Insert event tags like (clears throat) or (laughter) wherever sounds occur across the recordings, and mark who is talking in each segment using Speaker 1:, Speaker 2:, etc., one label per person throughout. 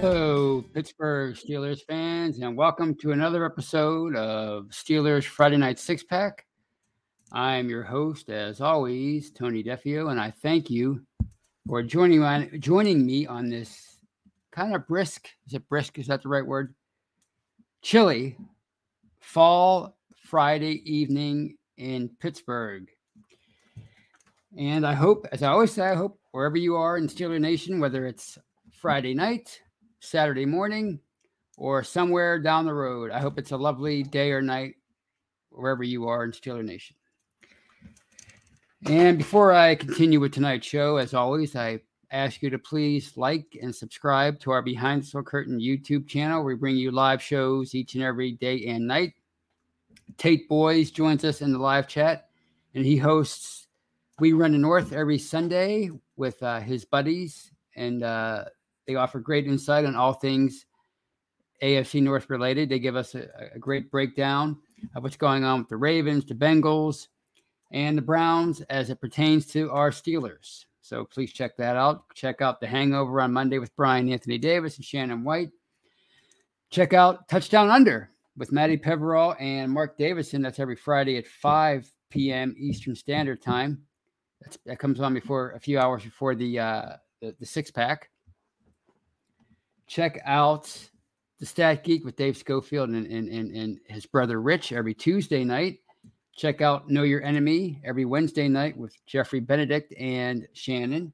Speaker 1: Hello, Pittsburgh Steelers fans, and welcome to another episode of Steelers Friday Night Six Pack. I'm your host, as always, Tony Defeo, and I thank you for joining on joining me on this kind of brisk. Is it brisk? Is that the right word? Chilly fall Friday evening in Pittsburgh. And I hope, as I always say, I hope wherever you are in Steeler Nation, whether it's Friday night Saturday morning, or somewhere down the road. I hope it's a lovely day or night wherever you are in Steeler Nation. And before I continue with tonight's show, as always, I ask you to please like and subscribe to our Behind the Steel Curtain YouTube channel. We bring you live shows each and every day and night. Tate Boys joins us in the live chat, and he hosts We Run the North every Sunday with uh, his buddies, and uh, they offer great insight on all things AFC North related. They give us a, a great breakdown of what's going on with the Ravens, the Bengals, and the Browns as it pertains to our Steelers. So please check that out. Check out The Hangover on Monday with Brian Anthony Davis and Shannon White. Check out Touchdown Under with Maddie Peverall and Mark Davison. That's every Friday at 5 p.m. Eastern Standard Time. That's, that comes on before a few hours before the uh, the, the six pack check out the Stat Geek with Dave Schofield and, and, and, and his brother Rich every Tuesday night. Check out Know Your Enemy every Wednesday night with Jeffrey Benedict and Shannon.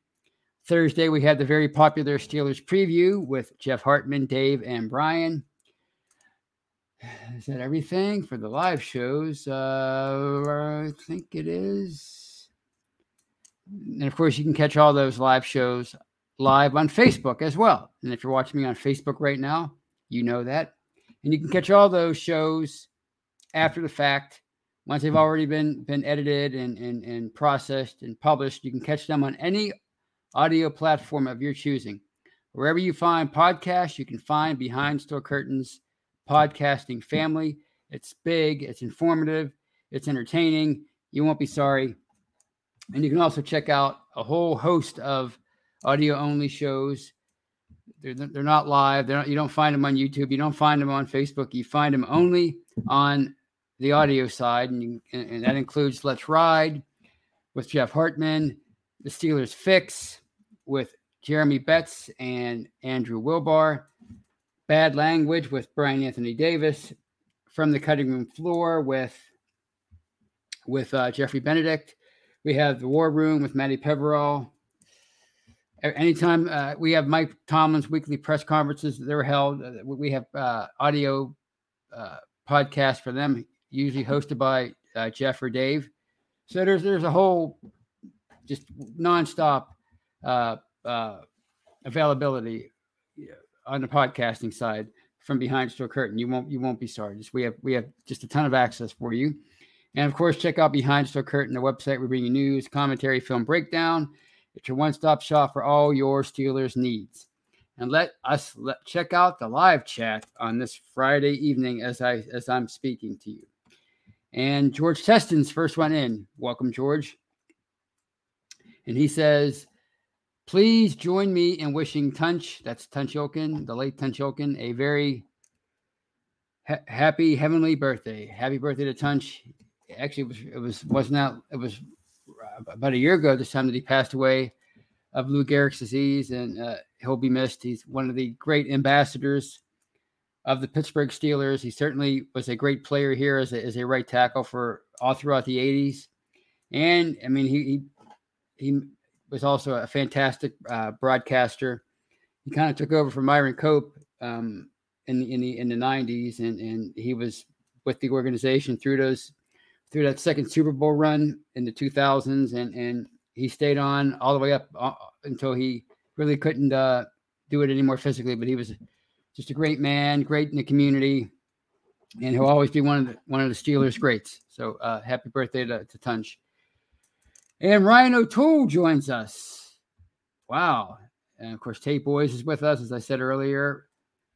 Speaker 1: Thursday, we had the very popular Steelers preview with Jeff Hartman, Dave, and Brian. Is that everything for the live shows? Uh, I think it is. And of course, you can catch all those live shows live on Facebook as well. And if you're watching me on Facebook right now, you know that. And you can catch all those shows after the fact. Once they've already been been edited and, and, and processed and published, you can catch them on any audio platform of your choosing. Wherever you find podcasts, you can find Behind Steel Curtains podcasting family. It's big, it's informative, it's entertaining. You won't be sorry. And you can also check out a whole host of audio only shows. They're, they're not live. They're not, you don't find them on YouTube. You don't find them on Facebook. You find them only on the audio side, and, you, and, that includes Let's Ride with Jeff Hartman, the Steelers Fix with Jeremy Betts and Andrew Wilbar, Bad Language with Brian Anthony Davis, From the Cutting Room Floor with with uh, Jeffrey Benedict. We have the War Room with Matty Peverall, anytime uh, we have Mike Tomlin's weekly press conferences, they're held. Uh, we have uh, audio uh, podcasts for them, usually hosted by uh, Jeff or Dave. So there's there's a whole just nonstop uh, availability on the podcasting side from behind Steel Curtain. You won't you won't be sorry. Just we have we have just a ton of access for you. And of course, check out Behind Steel Curtain, the website. We bring you news, commentary, film breakdown it's your one stop shop for all your Steelers needs. And let us let, check out the live chat on this Friday evening as I as I'm speaking to you. And George Teston's first one in. Welcome, George. And he says, please join me in wishing Tunch, that's Tunch Ilkin, the late Tunch Ilkin, a very ha- happy heavenly birthday. Happy birthday to Tunch. Actually, it was it was wasn't it was about a year ago, this time that he passed away of Lou Gehrig's disease, and uh, he'll be missed. He's one of the great ambassadors of the Pittsburgh Steelers. He certainly was a great player here as a, as a right tackle for all throughout the 80s. And I mean, he, he, he was also a fantastic uh, broadcaster. He kind of took over from Myron Cope um, in the, in the in the 90s, and and he was with the organization through those through that second Super Bowl run in the 2000s, and and he stayed on all the way up uh, until he really couldn't uh, do it anymore physically. But he was just a great man, great in the community, and he'll always be one of the, one of the Steelers greats. So uh, happy birthday to, to Tunch. And Ryan O'Toole joins us. Wow. And of course, Tate Boys is with us, as I said earlier.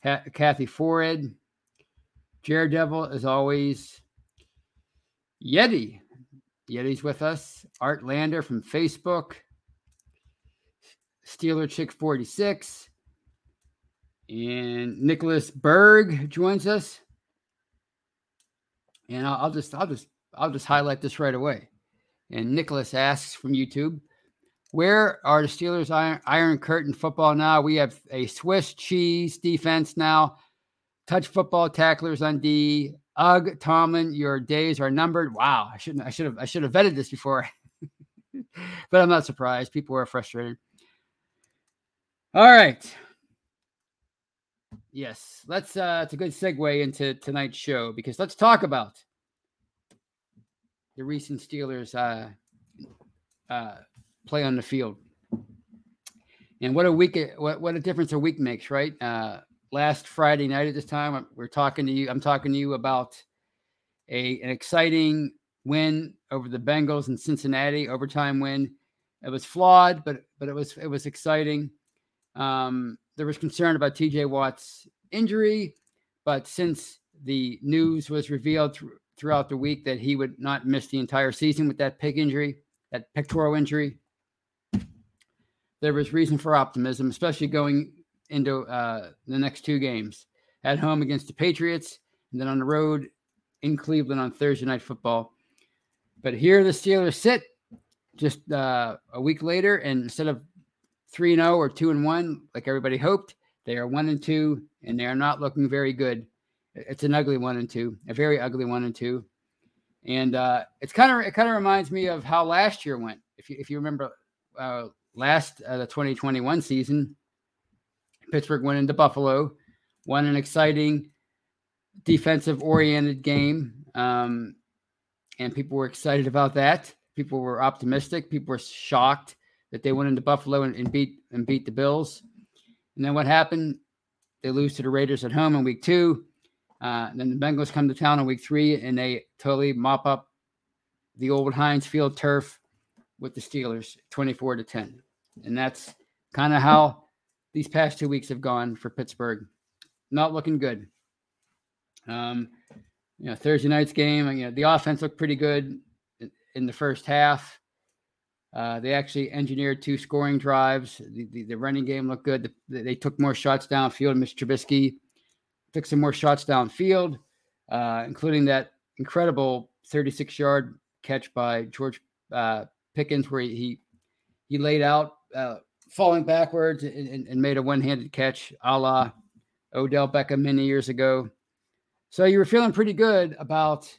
Speaker 1: Ha- Kathy Jared Devil, as always. Yeti. Yeti's with us. Art Lander from Facebook. Steeler Chick 46. And Nicholas Berg joins us. And I'll, I'll just I'll just I'll just highlight this right away. And Nicholas asks from YouTube, where are the Steelers iron, iron curtain football now? We have a Swiss cheese defense now. Touch football tacklers on D. Ugh, Tomlin, your days are numbered. Wow, I shouldn't. I should have. I should have vetted this before. (laughs) but I'm not surprised. People are frustrated. All right. Yes, let's. uh It's a good segue into tonight's show because let's talk about the recent Steelers uh, uh, play on the field. And what a week, what, what a difference a week makes, right? Uh, last Friday night at this time, we're talking to you. I'm talking to you about a an exciting win over the Bengals in Cincinnati, overtime win. It was flawed, but but it was it was exciting. Um, there was concern about T.J. Watt's injury, but since the news was revealed th- throughout the week that he would not miss the entire season with that pec injury, that pectoral injury. There was reason for optimism, especially going into uh, the next two games at home against the Patriots and then on the road in Cleveland on Thursday Night Football. But here the Steelers sit just uh, a week later, and instead of 3 0 or 2 and 1, like everybody hoped, they are 1 and 2, and they are not looking very good it's an ugly one and two, a very ugly one and two. And uh, it's kind of it kind of reminds me of how last year went. If you if you remember uh, last uh, the 2021 season, Pittsburgh went into Buffalo, won an exciting defensive oriented game, um, and people were excited about that. People were optimistic. People were shocked that they went into Buffalo and, and beat and beat the Bills. And then what happened? They lose to the Raiders at home in week two. Uh, then the Bengals come to town in week three and they totally mop up the old Heinz Field turf with the Steelers 24 to 10. And that's kind of how these past two weeks have gone for Pittsburgh. Not looking good. Um, you know, Thursday night's game, you know, the offense looked pretty good in, in the first half. Uh, they actually engineered two scoring drives. The, the, the running game looked good. The, they took more shots downfield. Mr. Trubisky took some more shots downfield, uh, including that incredible 36 yard catch by George uh, Pickens, where he he laid out uh, falling backwards and, and, made a one handed catch, a la Odell Beckham many years ago. So you were feeling pretty good about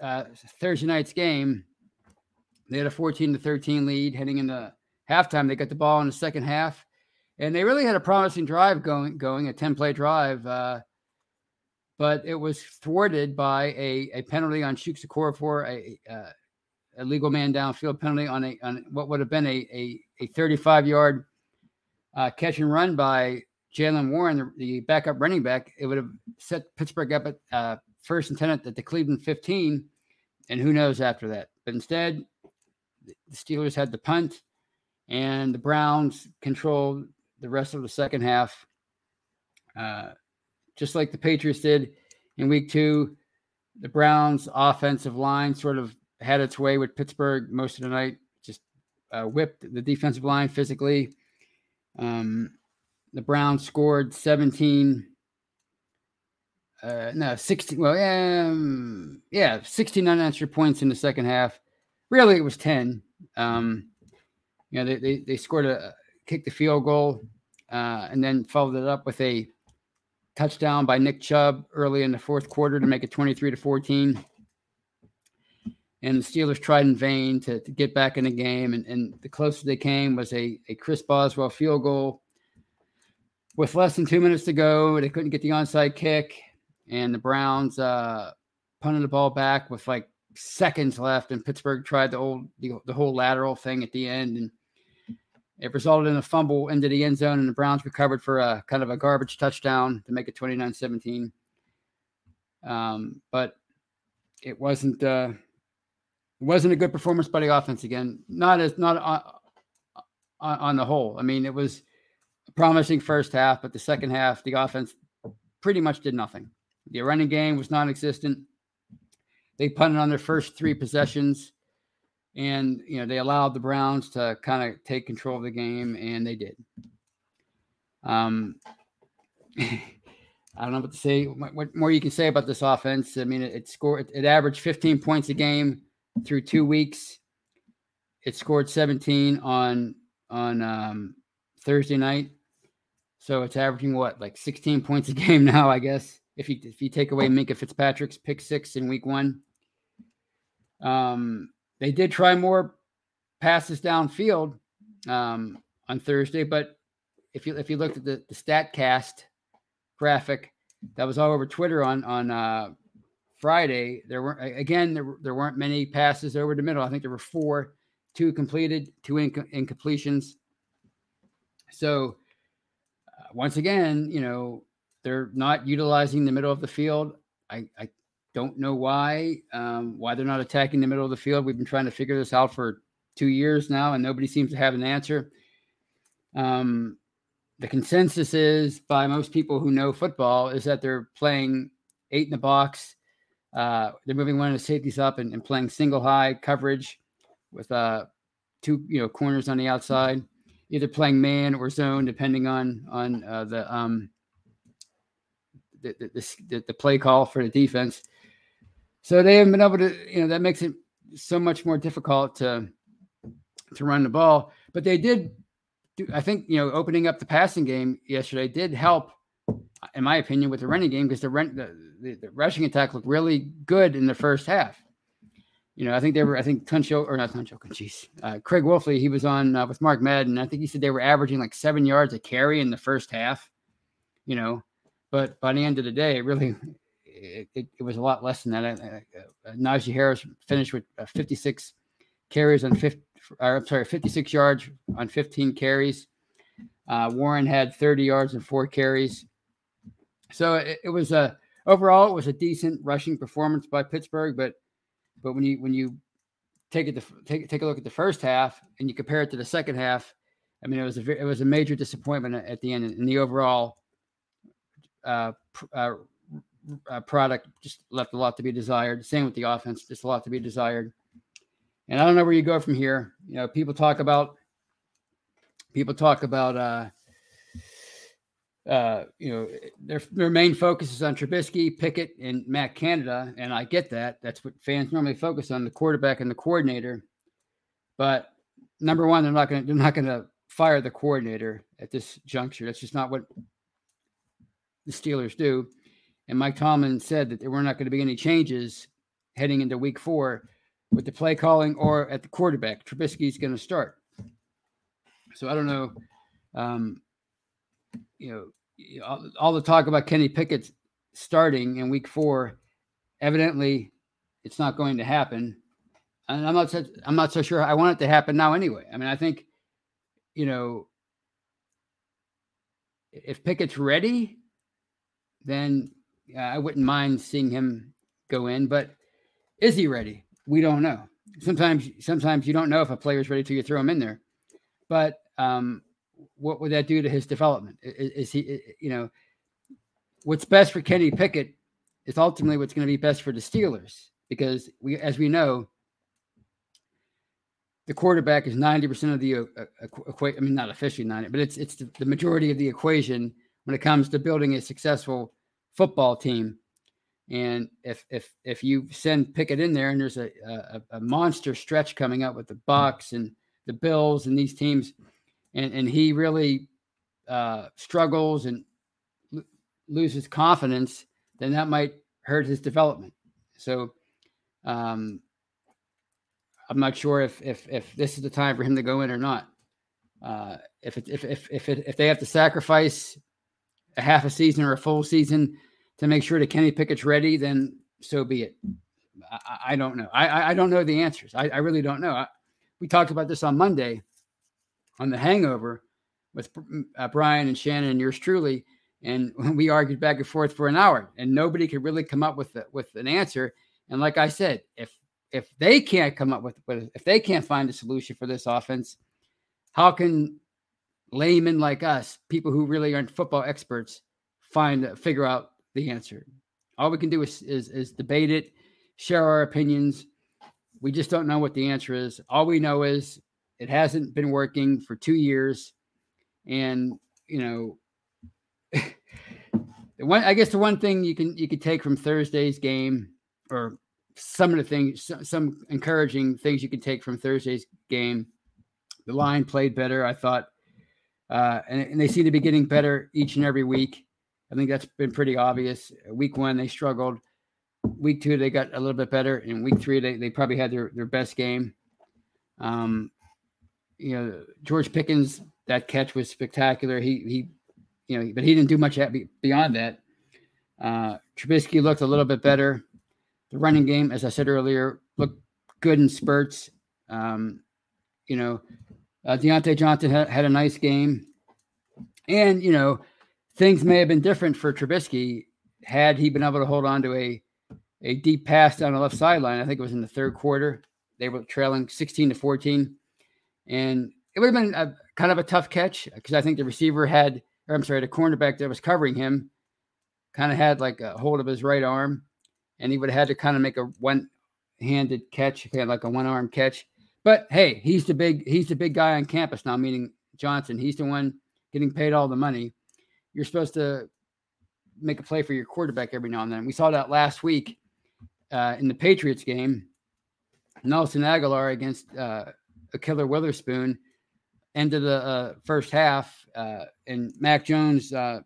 Speaker 1: uh, Thursday night's game. They had a 14 to 13 lead heading into halftime. They got the ball in the second half and they really had a promising drive going, going a 10 play drive. Uh, but it was thwarted by a, a penalty on Chuks Okorafor a, a, a legal man downfield penalty on a on what would have been a a, a 35 yard uh, catch and run by Jaylen Warren, the, the, backup running back. It would have set Pittsburgh up at uh, first and ten at the Cleveland 15, and who knows after that. But instead, the Steelers had the punt, and the Browns controlled the rest of the second half, uh, just like the Patriots did in week two. The Browns' offensive line sort of had its way with Pittsburgh most of the night, just uh, whipped the defensive line physically. Um, the Browns scored 17. Uh, no, 16. Well, um, yeah, 16 unanswered points in the second half. Really, it was 10. Um, you know, they, they, they scored a, kick the field goal uh, and then followed it up with a touchdown by Nick Chubb early in the fourth quarter to make it 23 to 14. And the Steelers tried in vain to, to get back in the game. And, and the closest they came was a, a Chris Boswell field goal with less than two minutes to go. They couldn't get the onside kick. And the Browns uh, punted the ball back with like seconds left, and Pittsburgh tried the old the, the whole lateral thing at the end, and it resulted in a fumble into the end zone, and the Browns recovered for a kind of a garbage touchdown to make it 29-17. Um, but it wasn't uh, it wasn't a good performance by the offense again. Not as not on, on, on the whole. I mean, it was a promising first half, but the second half, the offense pretty much did nothing. The running game was non-existent. They punted on their first three possessions, and you know they allowed the Browns to kind of take control of the game, and they did. Um, (laughs) I don't know what to say. What more you can say about this offense? I mean, it, it scored. It averaged 15 points a game through two weeks. It scored 17 on on um, Thursday night, so it's averaging what like 16 points a game (laughs) now, I guess. If you if you take away Minkah Fitzpatrick's pick six in week one, um, they did try more passes downfield um, on Thursday, but if you if you looked at the, the Statcast graphic that was all over Twitter on on uh, Friday, there weren't again there, there weren't many passes over the middle. I think there were four, two completed, two inc- incompletions. So uh, once again, you know they're not utilizing the middle of the field. I, I don't know why um, why they're not attacking the middle of the field. We've been trying to figure this out for two years now, and nobody seems to have an answer. Um, the consensus is by most people who know football is that they're playing eight in the box. Uh, they're moving one of the safeties up and, and playing single high coverage with uh, two you know corners on the outside, either playing man or zone depending on on uh, the um, the, the, the, the play call for the defense. So they haven't been able to, you know, that makes it so much more difficult to to run the ball. But they did do, I think, you know, opening up the passing game yesterday did help, in my opinion, with the running game because the, run, the, the, the rushing attack looked really good in the first half. You know, I think they were, I think Tuncho, or not Tuncho, (laughs) jeez, uh, Craig Wolfley, he was on uh, with Mark Madden. I think he said they were averaging like seven yards a carry in the first half, you know, but by the end of the day, it really, it, it, it was a lot less than that. Uh, uh, Najee Harris finished with uh, 56 carries on 50, or, I'm sorry, 56 yards on 15 carries. Uh, Warren had 30 yards and four carries. So it, it, was a overall it was a decent rushing performance by Pittsburgh, but but when you when you take it to, take take a look at the first half and you compare it to the second half, I mean it was a it was a major disappointment at the end, and the overall uh, uh, uh, product just left a lot to be desired. Same with the offense, just a lot to be desired. And I don't know where you go from here. You know, people talk about people talk about uh you know, their their main focus is on Trubisky, Pickett, and Matt Canada, and I get that. That's what fans normally focus on: the quarterback and the coordinator. But number one, they're not going to they're not going to fire the coordinator at this juncture. That's just not what the Steelers do. And Mike Tomlin said that there were not going to be any changes heading into Week Four with the play calling or at the quarterback. Trubisky's going to start. So I don't know. Um, you know, all, all, the talk about Kenny Pickett starting in Week Four, evidently, it's not going to happen. And I'm not. So, I'm not so sure. I want it to happen now anyway. I mean, I think, you know, if Pickett's ready, then I wouldn't mind seeing him go in. But is he ready? we don't know. Sometimes, sometimes you don't know if a player is ready till you throw him in there. But um, what would that do to his development? Is, is he, you know, what's best for Kenny Pickett is ultimately what's going to be best for the Steelers because we, as we know, the quarterback is ninety percent of the uh, equation. I mean, not officially ninety, but it's it's the, the majority of the equation when it comes to building a successful football team. And if if if you send Pickett in there and there's a, a, a monster stretch coming up with the Bucs and the Bills and these teams, and and he really uh, struggles and l- loses confidence, then that might hurt his development. So um, I'm not sure if if if this is the time for him to go in or not. Uh, if it, if if if it, if they have to sacrifice a half a season or a full season to make sure that Kenny Pickett's ready, then so be it. I, I don't know. I, I don't know the answers. I, I really don't know. I, we talked about this on Monday on the Hangover with uh, Brian and Shannon and yours truly, and (laughs) we argued back and forth for an hour, and nobody could really come up with the, with an answer. And like I said, if if they can't come up with, with if they can't find a solution for this offense, how can laymen like us, people who really aren't football experts, find figure out the answer? All we can do is, is, is debate it, share our opinions. We just don't know what the answer is. All we know is it hasn't been working for two years, and you know, (laughs) the one I guess the one thing you can you could take from Thursday's game, or some of the things, some, encouraging things you can take from Thursday's game. The line played better, I thought, uh, and, and they seem to be getting better each and every week. I think that's been pretty obvious. Week one, they struggled. Week two, they got a little bit better. And week three, they, they probably had their, their best game. Um, you know, George Pickens, that catch was spectacular. He, he, you know, but he didn't do much beyond that. Uh, Trubisky looked a little bit better. The running game, as I said earlier, looked good in spurts. Um, you know, uh, Diontae Johnson had, had a nice game. And, you know, things may have been different for Trubisky had he been able to hold on to a a deep pass down the left sideline. I think it was in the third quarter. They were trailing 16 to 14. And it would have been a, kind of a tough catch because I think the receiver had, or I'm sorry, the cornerback that was covering him kind of had like a hold of his right arm. And he would have had to kind of make a one handed catch, kind of like a one arm catch. But hey, he's the big he's the big guy on campus now, meaning Johnson. He's the one getting paid all the money you're supposed to make a play for your quarterback every now and then. We saw that last week uh, in the Patriots game. Nelson Agholor against uh, Ahkello Witherspoon ended the uh, first half, uh, and Mac Jones uh,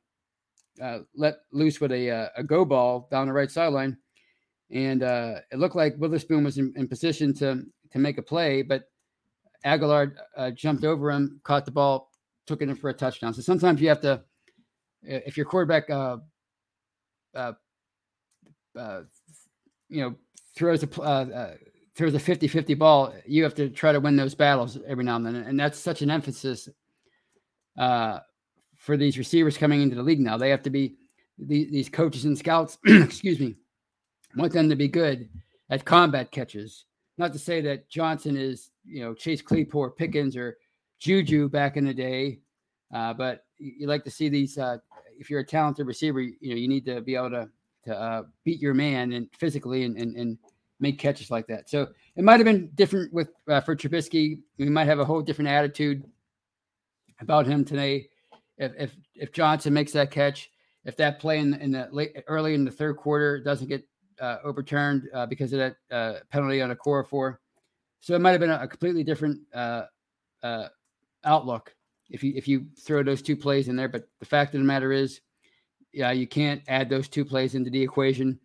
Speaker 1: uh, let loose with a, uh, a go ball down the right sideline, and it looked like Witherspoon was in, in, position to to make a play, but Agholor jumped over him, caught the ball, took it in for a touchdown. So sometimes you have to if your quarterback, uh, uh, you know, throws a uh, throws a 50-50 ball, you have to try to win those battles every now and then, and that's such an emphasis uh, for these receivers coming into the league now. They have to be these, these coaches and scouts. (clears throat) excuse me, want them to be good at combat catches. Not to say that Johnson is, you know, Chase Claypool, Pickens, or Juju back in the day, uh, but you like to see these. Uh, if you're a talented receiver, you know you need to be able to to uh, beat your man and physically and, and and make catches like that. So it might have been different with uh, for Trubisky. We might have a whole different attitude about him today. If if if Johnson makes that catch, if that play in, in the late early in the third quarter doesn't get uh, overturned uh, because of that uh, penalty on Okorafor, so it might have been a, a completely different uh, uh, outlook if you if you throw those two plays in there. But the fact of the matter is, yeah, you can't add those two plays into the equation,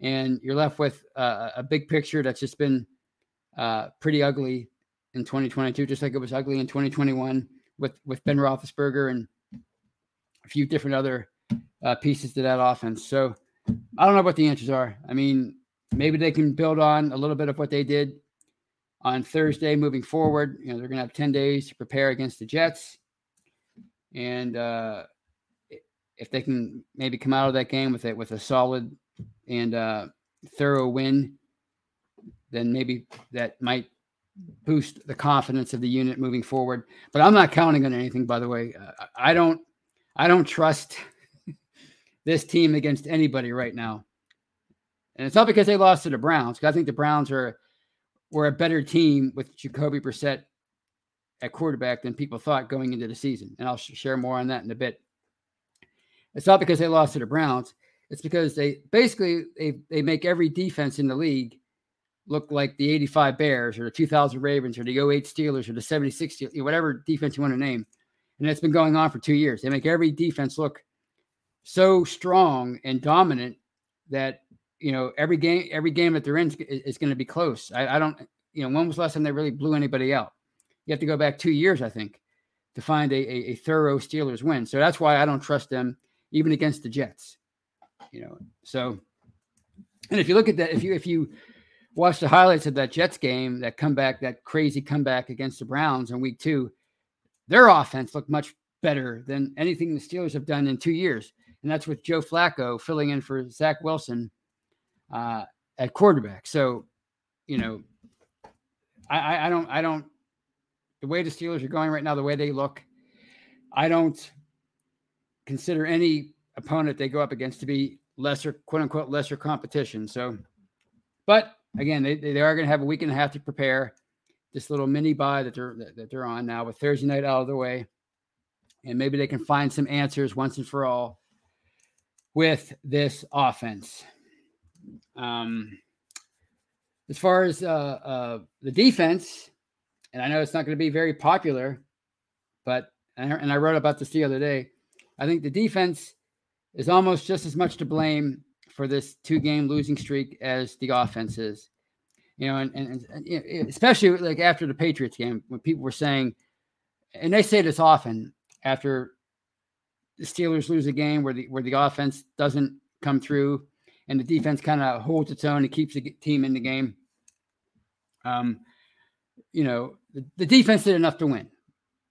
Speaker 1: and you're left with uh, a big picture that's just been uh, pretty ugly in 2022, just like it was ugly in 2021 with with Ben Roethlisberger and a few different other uh, pieces to that offense. So I don't know what the answers are. I mean, maybe they can build on a little bit of what they did on Thursday moving forward. You know, they're going to have 10 days to prepare against the Jets. And uh, if they can maybe come out of that game with it with a solid and uh, thorough win, then maybe that might boost the confidence of the unit moving forward. But I'm not counting on anything. By the way, uh, I don't. I don't trust (laughs) this team against anybody right now. And it's not because they lost to the Browns. Because I think the Browns are were a better team with Jacoby Brissett at quarterback than people thought going into the season. And I'll share more on that in a bit. It's not because they lost to the Browns. It's because they basically they, they make every defense in the league look like the 85 Bears or the 2000 Ravens or the 08 Steelers or the 76 Steelers, whatever defense you want to name. And that's been going on for two years. They make every defense look so strong and dominant that you know every game every game that they're in is, is going to be close. I, I, don't you know when was the last time they really blew anybody out? You have to go back two years, I think, to find a, a, a thorough Steelers win. So that's why I don't trust them even against the Jets. You know, so And if you look at that, if you if you watch the highlights of that Jets game, that comeback, that crazy comeback against the Browns in week two, their offense looked much better than anything the Steelers have done in two years. And that's with Joe Flacco filling in for Zach Wilson uh, at quarterback. So, you know, I, I don't, I don't, the way the Steelers are going right now, the way they look, I don't consider any opponent they go up against to be lesser, quote unquote, lesser competition. So, but again, they, they are going to have a week and a half to prepare this little mini bye that they're that they're on now with Thursday night out of the way, and maybe they can find some answers once and for all with this offense. Um, as far as uh, uh, the defense, and I know it's not going to be very popular, but and I wrote about this the other day. I think the defense is almost just as much to blame for this two-game losing streak as the offense is. You know, and, and, and especially like after the Patriots game, when people were saying, and they say this often after the Steelers lose a game where the where the offense doesn't come through and the defense kind of holds its own and keeps the team in the game. Um, you know, the, the defense did enough to win.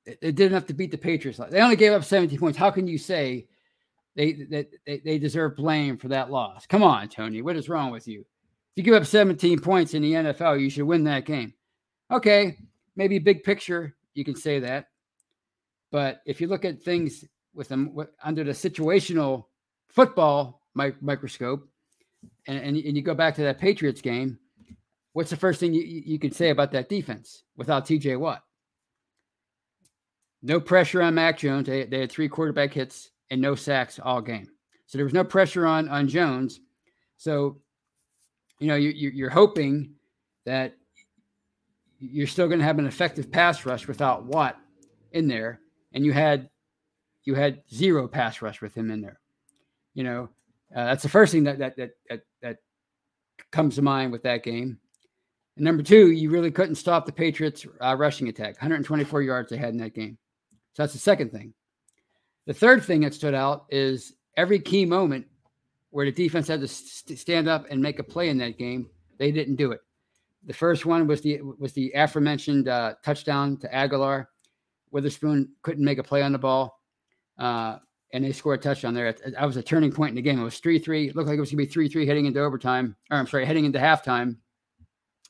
Speaker 1: It, it, did enough to beat the Patriots. They only gave up 17 points. How can you say they they, they deserve blame for that loss? Come on, Tony. What is wrong with you? If you give up 17 points in the NFL, you should win that game. Okay, maybe big picture, you can say that. But if you look at things with them under the situational football microscope, and, and, and you go back to that Patriots game, what's the first thing you, you can say about that defense without TJ Watt? No pressure on Mac Jones. They, they had three quarterback hits and no sacks all game. So there was no pressure on on Jones. So, you know, you, you, you're hoping that you're still going to have an effective pass rush without Watt in there, and you had you had zero pass rush with him in there. You know, uh, that's the first thing that, that that that that comes to mind with that game. And number two, you really couldn't stop the Patriots' uh, rushing attack. 124 yards they had in that game. So that's the second thing. The third thing that stood out is every key moment where the defense had to st- stand up and make a play in that game, they didn't do it. The first one was the was the aforementioned uh, touchdown to Agholor. Witherspoon couldn't make a play on the ball. Uh, and they scored a touchdown there. That was a turning point in the game. It was 3 3. It looked like it was going to be 3 3 heading into overtime, or I'm sorry, heading into halftime.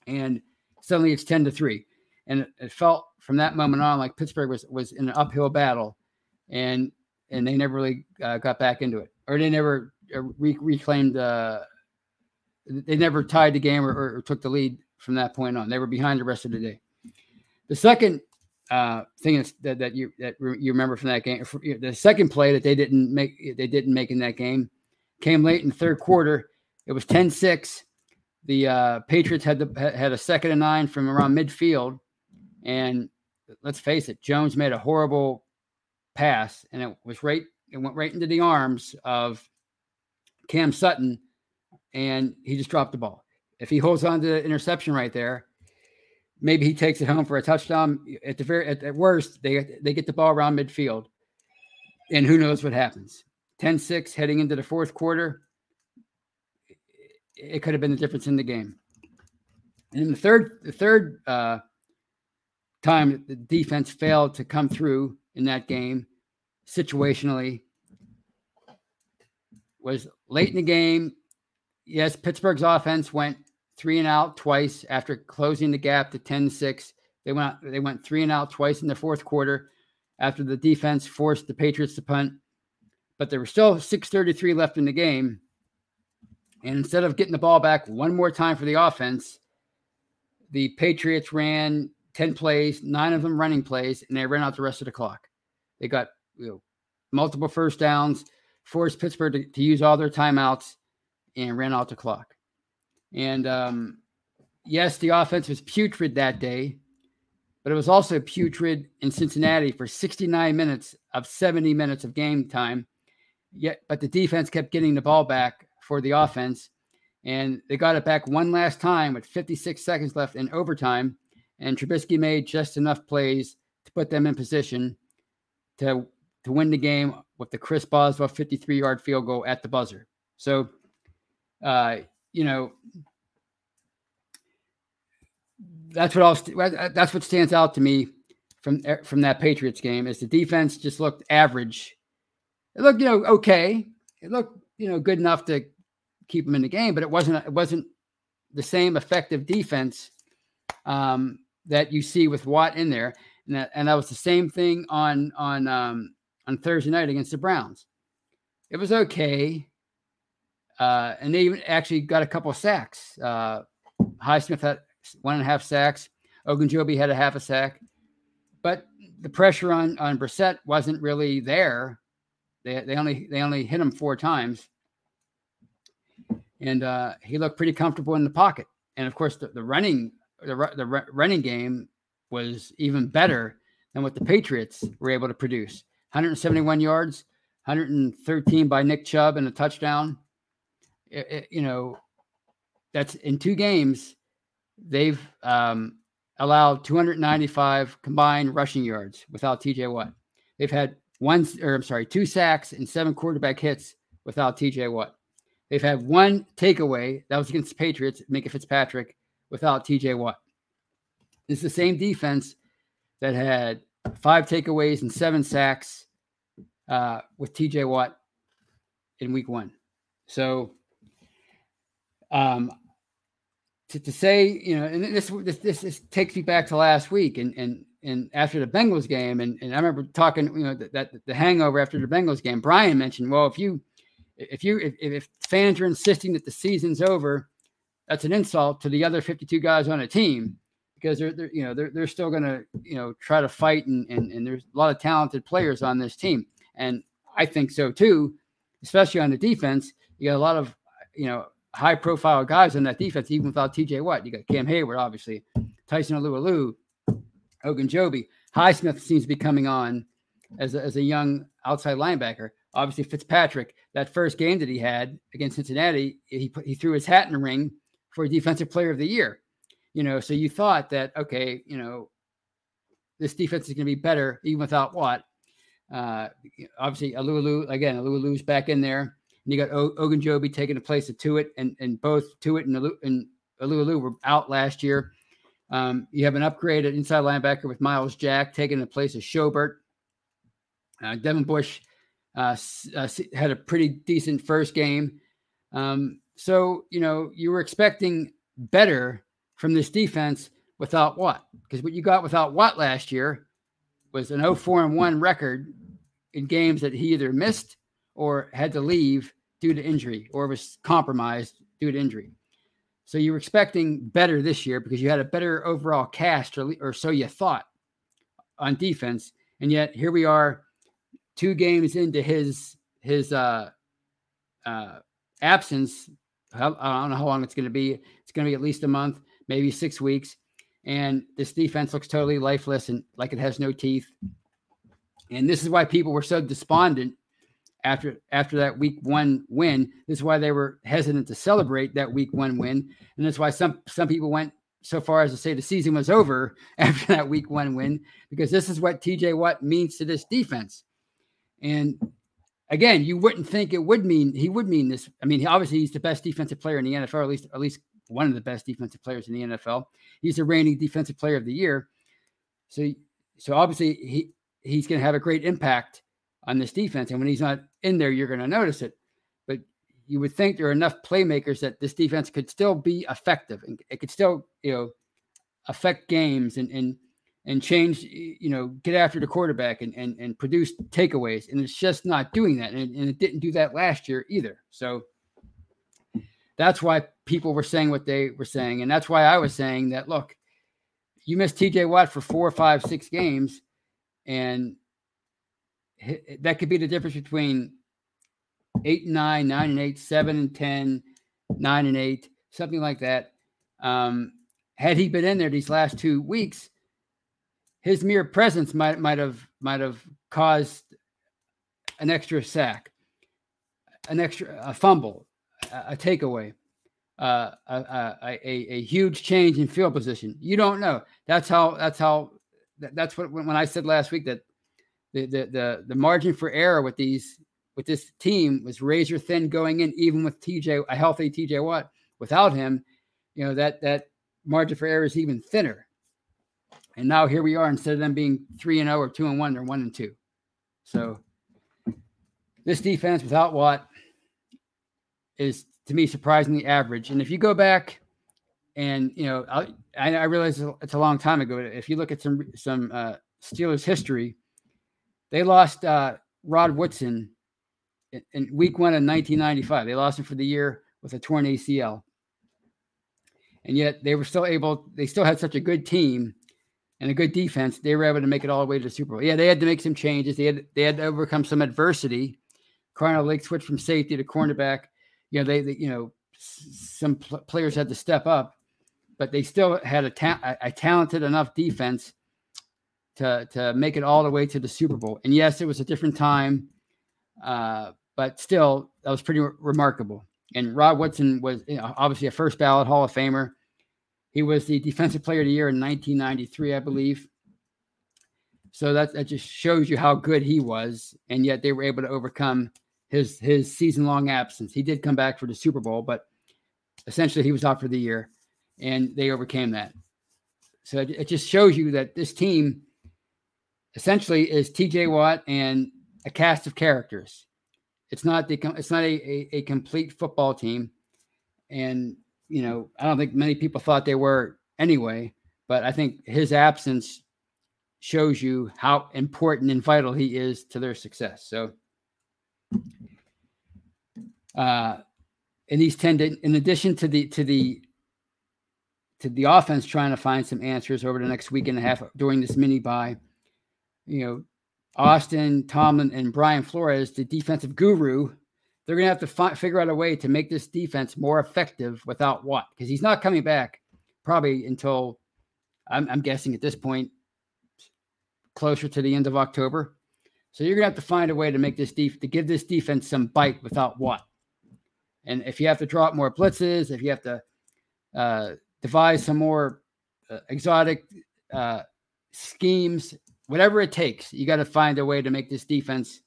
Speaker 1: And suddenly it's 10 to 3. And it, it felt from that moment on like Pittsburgh was, was in an uphill battle. And and they never really uh, got back into it, or they never uh, re- reclaimed. Uh, they never tied the game or, or, took the lead from that point on. They were behind the rest of the day. The second uh, thing that, that you that you remember from that game. The second play that they didn't make they didn't make in that game came late in the third quarter. It was 10-6. The uh, Patriots had the had a second and nine from around midfield, and let's face it, Jones made a horrible pass, and it was right. It went right into the arms of Cam Sutton, and he just dropped the ball. If he holds on to the interception right there, maybe he takes it home for a touchdown. At the very at, at worst, they they get the ball around midfield, and who knows what happens. 10-6 heading into the fourth quarter. It could have been the difference in the game. And in the third, the third uh, time the defense failed to come through in that game situationally was late in the game. Yes, Pittsburgh's offense went three and out twice after closing the gap to 10-6. They went they went three and out twice in the fourth quarter after the defense forced the Patriots to punt. But there was still 6:33 left in the game. And instead of getting the ball back one more time for the offense, the Patriots ran 10 plays, nine of them running plays, and they ran out the rest of the clock. They got you know, multiple first downs, forced Pittsburgh to, to use all their timeouts, and ran out the clock. And um, yes, the offense was putrid that day, but it was also putrid in Cincinnati for 69 minutes of 70 minutes of game time. Yet, but the defense kept getting the ball back for the offense, and they got it back one last time with 56 seconds left in overtime. And Trubisky made just enough plays to put them in position to to win the game with the Chris Boswell 53 yard field goal at the buzzer. So uh, you know, that's what I'll, that's what stands out to me from eh, from that Patriots game is the defense just looked average. It looked, you know, okay. It looked, you know, good enough to keep them in the game, but it wasn't it wasn't the same effective defense um, that you see with Watt in there. And that and that was the same thing on on um, on Thursday night against the Browns. It was okay. Uh, and they even actually got a couple sacks. Uh, Highsmith had one and a half sacks. Ogunjobi had a half a sack but the pressure on on Brissett wasn't really there. They they only they only hit him four times, and uh, he looked pretty comfortable in the pocket. And of course, the, the running the the running game was even better than what the Patriots were able to produce. 171 yards, 113 by Nick Chubb and a touchdown. It, it, you know, that's in two games. They've um, allowed 295 combined rushing yards without TJ Watt. They've had one, or I'm sorry, two sacks and seven quarterback hits without TJ Watt. They've had one takeaway that was against the Patriots, Minkah Fitzpatrick, without TJ Watt. It's the same defense that had five takeaways and seven sacks uh, with TJ Watt in week one. So um, to, to say, you know, and this, this, this this takes me back to last week and and and after the Bengals game, and, and I remember talking, you know, that, that the hangover after the Bengals game. Brian mentioned, well, if you if you if, if fans are insisting that the season's over, that's an insult to the other 52 guys on a team because they're, they're you know they're, they're still going to you know try to fight and, and and there's a lot of talented players on this team and I think so too, especially on the defense. You got a lot of you know high profile guys on that defense, even without TJ Watt. You got Cam Heyward, obviously, Tyson Alualu, Ogunjobi. Highsmith seems to be coming on as a, as a young outside linebacker. Obviously, Fitzpatrick, that first game that he had against Cincinnati, he he threw his hat in the ring for defensive player of the year. You know, so you thought that okay, you know, this defense is going to be better even without Watt. Uh, obviously, Alulu again, Alualu's back in there. And you got o- Ogunjobi taking the place of Tuitt, and, and both Tuitt and, Alulu, and Alualu were out last year. Um, you have an upgraded inside linebacker with Myles Jack taking the place of Schobert. Uh, Devin Bush uh, uh, had a pretty decent first game. Um, so, you know, you were expecting better from this defense without Watt, because what you got without Watt last year was an 0 4 and 1 record in games that he either missed or had to leave due to injury or was compromised due to injury. So you were expecting better this year because you had a better overall cast, or, or so you thought, on defense. And yet here we are, two games into his his uh, uh, absence. I don't know how long it's going to be. It's going to be at least a month, maybe six weeks. And this defense looks totally lifeless and like it has no teeth. And this is why people were so despondent after after that week one win. This is why they were hesitant to celebrate that week one win, and that's why some some people went so far as to say the season was over (laughs) after that week one win because this is what TJ Watt means to this defense. And again, you wouldn't think it would mean he would mean this. I mean, obviously he's the best defensive player in the NFL, at least at least one of the best defensive players in the NFL. He's the reigning defensive player of the year. So so obviously he he's going to have a great impact on this defense. And when he's not in there, you're going to notice it. But you would think there are enough playmakers that this defense could still be effective and it could still, you know, affect games and and and change, you know, get after the quarterback and and, and produce takeaways. And it's just not doing that. And, and it didn't do that last year either. So that's why people were saying what they were saying. And that's why I was saying that look, you missed TJ Watt for four, five, six games, and that could be the difference between eight and nine, nine and eight, seven and ten, nine and eight, something like that. Um, had he been in there these last two weeks, his mere presence might might have might have caused an extra sack, an extra a fumble, a, takeaway, uh, a, a, a, a huge change in field position. You don't know. That's how. That's how. That's what when I said last week that the the the, the margin for error with these with this team was razor thin going in, even with TJ a healthy TJ Watt without him, you know, that that margin for error is even thinner. And now here we are, instead of them being three and zero oh or two and one, they're one and two. So this defense without Watt is to me surprisingly average. And if you go back and you know, I, I realize it's a long time ago. If you look at some some uh, Steelers history, they lost uh, Rod Woodson in, in week one of 1995. They lost him for the year with a torn ACL and yet they were still able. They still had such a good team and a good defense. They were able to make it all the way to the Super Bowl. Yeah, they had to make some changes. They had they had to overcome some adversity. Carnell Lake switched from safety to cornerback. You know, they, they you know some pl- players had to step up, but they still had a, ta- a, talented enough defense to to make it all the way to the Super Bowl. And yes, it was a different time, uh, but still, that was pretty re- remarkable. And Rod Woodson was you know, obviously a first ballot Hall of Famer. He was the Defensive Player of the Year in 1993, I believe. So that, that just shows you how good he was. And yet they were able to overcome his his season long absence. He did come back for the Super Bowl, but essentially he was out for the year, and they overcame that. So it, it just shows you that this team essentially is T.J. Watt and a cast of characters. It's not the it's not a, a, a complete football team, and you know I don't think many people thought they were anyway. But I think his absence shows you how important and vital he is to their success. So, uh, in these ten, in addition to the to the to the offense trying to find some answers over the next week and a half during this mini bye, you know, Austin, Tomlin, and Brian Flores, the defensive guru, they're going to have to fi- figure out a way to make this defense more effective without Watt because he's not coming back probably until I'm, I'm, guessing at this point closer to the end of October. So you're going to have to find a way to make this def- to give this defense some bite without Watt. And if you have to drop more blitzes, if you have to uh, devise some more uh, exotic uh, schemes whatever it takes, you got to find a way to make this defense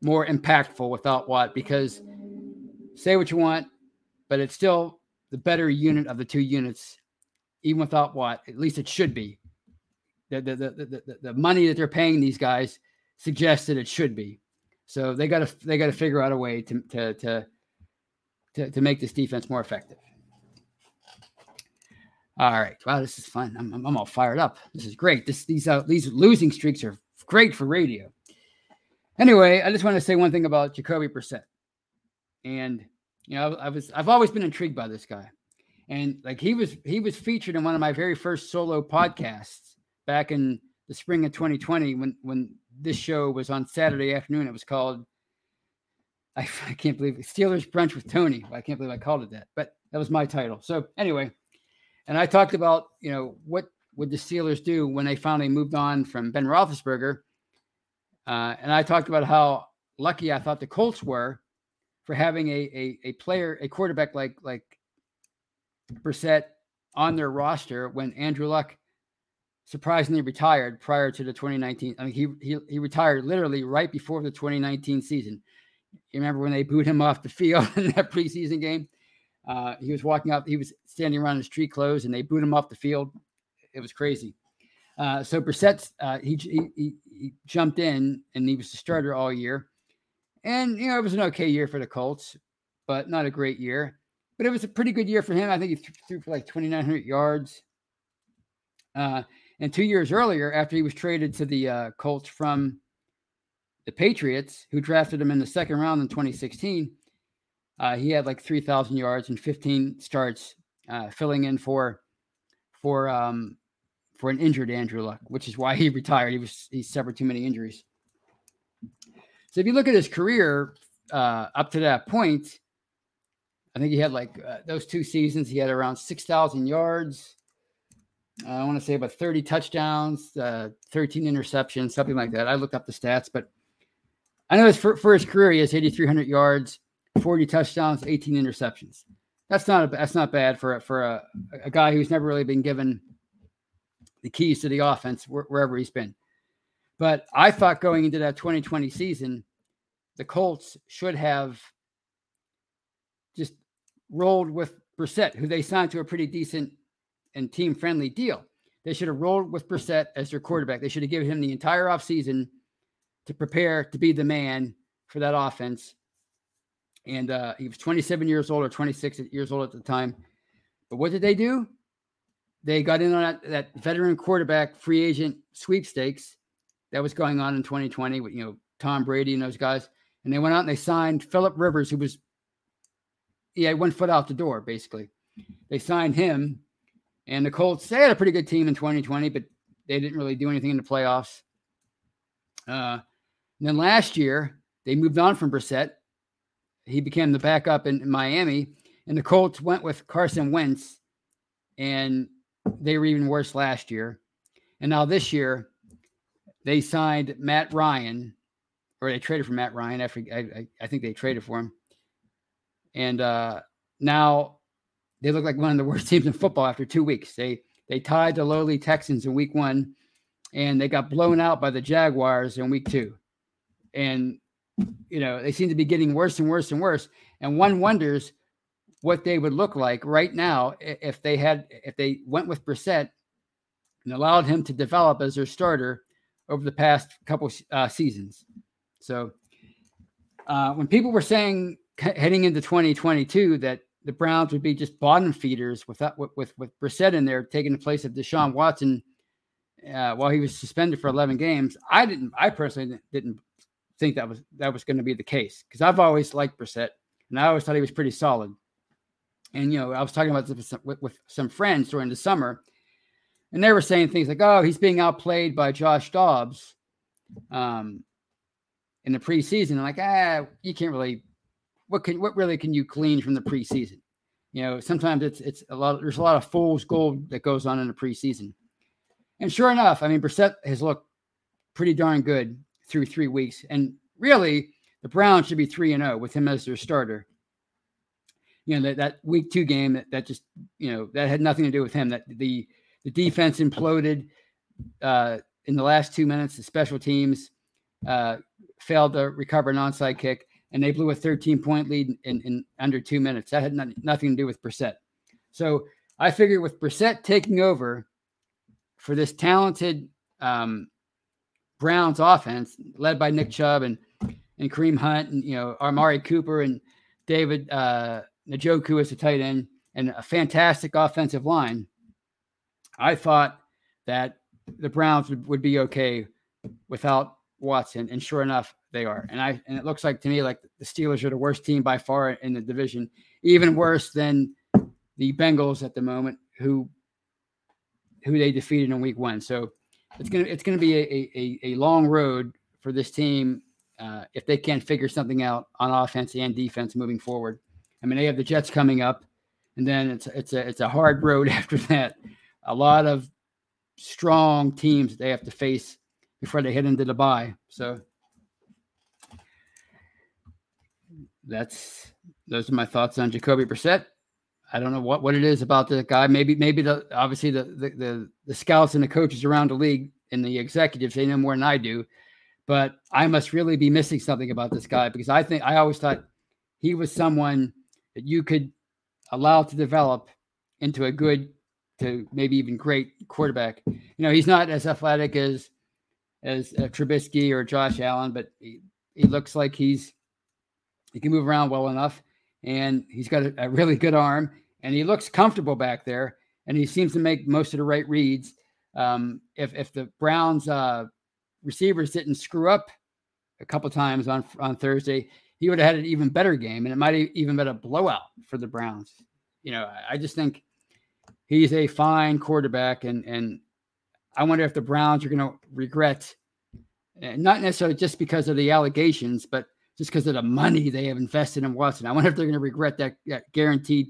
Speaker 1: more impactful without Watt because say what you want, but it's still the better unit of the two units, even without Watt. At least it should be. The, the, the, the, the money that they're paying these guys suggests that it should be. So they got to they got to figure out a way to, to to to to make this defense more effective. All right. Wow, this is fun. I'm, I'm, I'm all fired up. This is great. This these uh, these losing streaks are great for radio. Anyway, I just want to say one thing about Jacoby Brissett. And you know, I, I was I've always been intrigued by this guy. And like he was he was featured in one of my very first solo podcasts back in the spring of 2020 when when this show was on Saturday afternoon. It was called I, (laughs) I can't believe it, Steelers Brunch with Tony. I can't believe I called it that, but that was my title. So anyway, and I talked about, you know, what would the Steelers do when they finally moved on from Ben Roethlisberger. Uh, and I talked about how lucky I thought the Colts were for having a, a, a player, a quarterback like like Brissett on their roster when Andrew Luck surprisingly retired prior to the 2019. I mean, he he, he retired literally right before the 2019 season. You remember when they booed him off the field (laughs) in that preseason game? Uh, he was walking out, he was standing around in street clothes, and they booed him off the field. It was crazy. Uh, so Brissett, uh, he, he, he jumped in, and he was the starter all year. And you know, it was an okay year for the Colts, but not a great year. But it was a pretty good year for him. I think he threw for like 2,900 yards. Uh, and two years earlier, after he was traded to the uh, Colts from the Patriots, who drafted him in the second round in 2016, uh, he had like 3,000 yards and 15 starts, uh, filling in for for um, for an injured Andrew Luck, which is why he (laughs) retired. He was he suffered too many injuries. So if you look at his career uh, up to that point, I think he had like uh, those two seasons. He had around 6,000 yards. I want to say about 30 touchdowns, uh, 13 interceptions, something like that. I looked up the stats, but I know his, for, for his career, he has 8,300 yards, 40 touchdowns, 18 interceptions. That's not a, that's not bad for for a, a guy who's never really been given the keys to the offense wherever he's been. But I thought going into that 2020 season, the Colts should have just rolled with Brissett, who they signed to a pretty decent and team friendly deal. They should have rolled with Brissett as their quarterback. They should have given him the entire offseason to prepare to be the man for that offense. And uh, he was 27 years old or 26 years old at the time. But what did they do? They got in on that, that veteran quarterback free agent sweepstakes that was going on in 2020 with you know Tom Brady and those guys. And they went out and they signed Philip Rivers, who was had one foot out the door, basically. They signed him, and the Colts, they had a pretty good team in 2020, but they didn't really do anything in the playoffs. Uh, and then last year, they moved on from Brissett. He became the backup in, Miami, and the Colts went with Carson Wentz, and they were even worse last year. And now this year, they signed Matt Ryan, or they traded for Matt Ryan. I, I, I think they traded for him. And uh, now they look like one of the worst (laughs) teams in football after two weeks. They they tied the lowly Texans in week one, and they got blown out by the Jaguars in week two. And you know they seem to be getting worse and worse and worse. And one wonders what they would look like right now if they had if they went with Brissett and allowed him to develop as their starter over the past couple uh, seasons. So uh, when people were saying heading into 2022 that the Browns would be just bottom feeders without with with, with Brissett in there taking the place of Deshaun Watson uh, while he was suspended for 11 games. I didn't. I personally didn't think that was that was going to be the case because I've always liked Brissett and I always thought he was pretty solid. And you know, I was talking about this with, with some friends during the summer, and they were saying things like, "Oh, he's being outplayed by Josh Dobbs." Um, in the preseason, I'm like, ah, you can't really what can what really can you glean from the preseason? You know, sometimes it's it's a lot. There's a lot of fool's gold that goes on in the preseason. And sure enough, I mean, Brissett has looked pretty darn good through three weeks. And really, the Browns should be three and zero oh with him as their starter. You know that that week two game that, that just you know that had nothing to do with him. That the the defense imploded uh, in the last two minutes. The special teams uh, failed to recover an onside kick and they blew a 13 point lead in, in under two minutes. That had not, nothing to do with Brissett. So I figured with Brissett taking over for this talented um, Browns offense, led by Nick Chubb and and Kareem Hunt and you know Amari Cooper and David uh, Njoku as a tight end and a fantastic offensive line. I thought that the Browns would, would be okay without Watson, and sure enough, they are. And I and it looks like to me like the Steelers are the worst team by far in the division, even worse than the Bengals at the moment, who who they defeated in Week One. So it's gonna it's gonna be a a, a long road for this team uh, if they can't figure something out on offense and defense moving forward. I mean, they have the Jets coming up, and then it's it's a it's a hard road (laughs) after that. A lot of strong teams they have to face before they head into the bye. So that's those are my thoughts on Jacoby Brissett. I don't know what, what it is about the guy. Maybe maybe the obviously the, the the the scouts and the coaches around the league and the executives they know more than I do. But I must really be missing something about this guy because I think I always thought he was someone that you could allow to develop into a good to maybe even great quarterback. You know, he's not as athletic as as uh, Trubisky or Josh Allen, but he, he looks like he's he can move around well enough, and he's got a, a, really good arm, and he looks comfortable back there, and he seems to make most of the right reads. Um, if if the Browns uh, receivers didn't screw up a couple times on on Thursday, he would have had an even better game, and it might have even been a blowout for the Browns. You know, I, I just think he's a fine quarterback, and and I wonder if the Browns are going to regret, eh, not necessarily just because of the allegations, but just because of the money they have invested in Watson. I wonder if they're going to regret that, that guaranteed,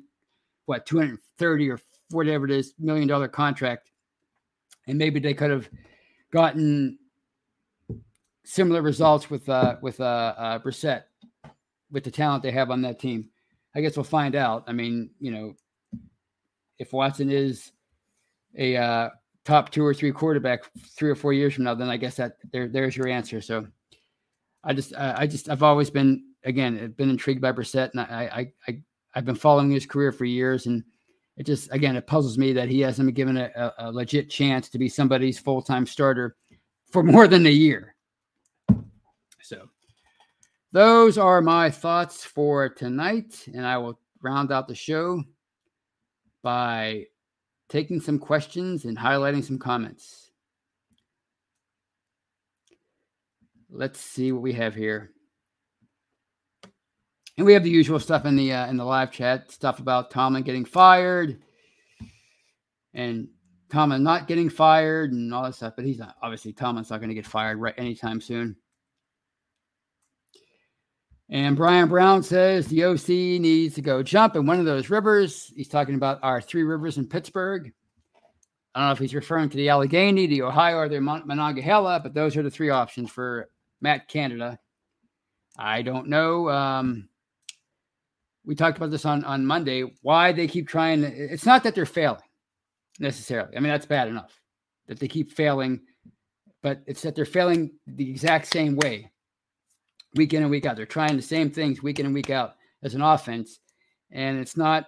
Speaker 1: what, 230 or whatever it is, million dollar contract. And maybe they could have gotten similar results with uh, with uh, uh, Brissett, with the talent they have on that team. I guess we'll find out. I mean, you know, if Watson is a uh, top two or three quarterback three or four years from now, then I guess that there there's your answer. So I just I just I've always been again been intrigued by Brissett, and I I I I've been following his career for years, and it just again it puzzles me that he hasn't been given a, a, legit chance to be somebody's full time starter for more than a year. So those are my thoughts for tonight, and I will round out the show by taking some questions and highlighting some comments. Let's see what we have here. And we have the usual stuff in the uh, in the live chat, stuff about Tomlin getting fired and Tomlin not getting fired and all that stuff. But he's not obviously Tomlin's not going to get fired right anytime soon. And Brian Brown says the OC needs to go jump in one of those rivers. He's talking about our three rivers in Pittsburgh. I don't know if he's referring to the Allegheny, the Ohio, or the Monongahela, but those are the three options for Matt Canada. I don't know. Um, we talked about this on, on Monday. Why they keep trying. It's not that they're failing necessarily. I mean, that's bad enough that they keep failing, but it's that they're failing the exact same way week in and week out. They're trying the same things week in and week out as an offense, and it's not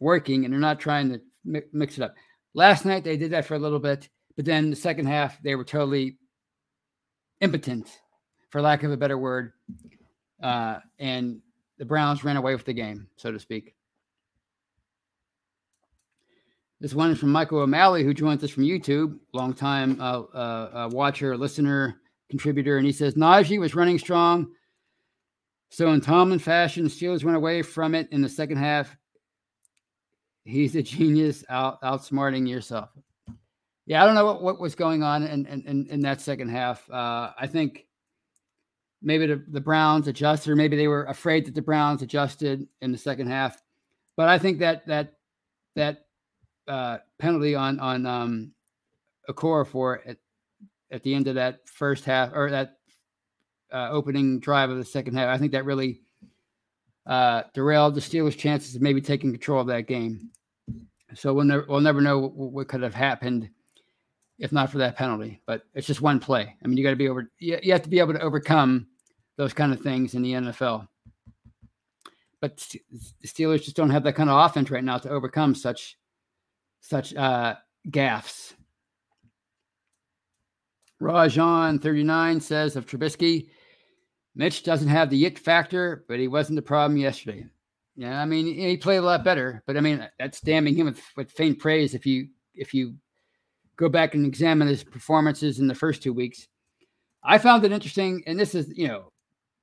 Speaker 1: working, and they're not trying to mi- mix it up. Last night they did that for a little bit, but then the second half they were totally impotent, for lack of a better word, uh, and the Browns ran away with the game, so to speak. This one is from Michael O'Malley, who joins us from YouTube, longtime uh, uh, uh, watcher, listener, contributor, and he says Najee was running strong. So in Tomlin fashion, Steelers went away from it in the second half. He's a genius, out outsmarting yourself. Yeah, I don't know what, what was going on in, in, in that second half. Uh, I think maybe the, the Browns adjusted, or maybe they were afraid that the Browns adjusted in the second half. But I think that that that uh, penalty on on um, Okorafor at at the end of that first half or that uh, opening drive of the second half. I think that really uh, derailed the Steelers' chances of maybe taking control of that game. So we'll never we'll never know what, what could have happened if not for that penalty. But it's just one play. I mean, you got to be over. You, you have to be able to overcome those kind of things in the NFL. But the Steelers just don't have that kind of offense right now to overcome such such uh, gaffes. Rajan 39 says of Trubisky, Mitch doesn't have the it factor, but he wasn't the problem yesterday. Yeah, I mean he played a lot better, but I mean that's damning him with, with faint praise if you if you go back and examine his performances in the first two weeks. I found it interesting, and this is you know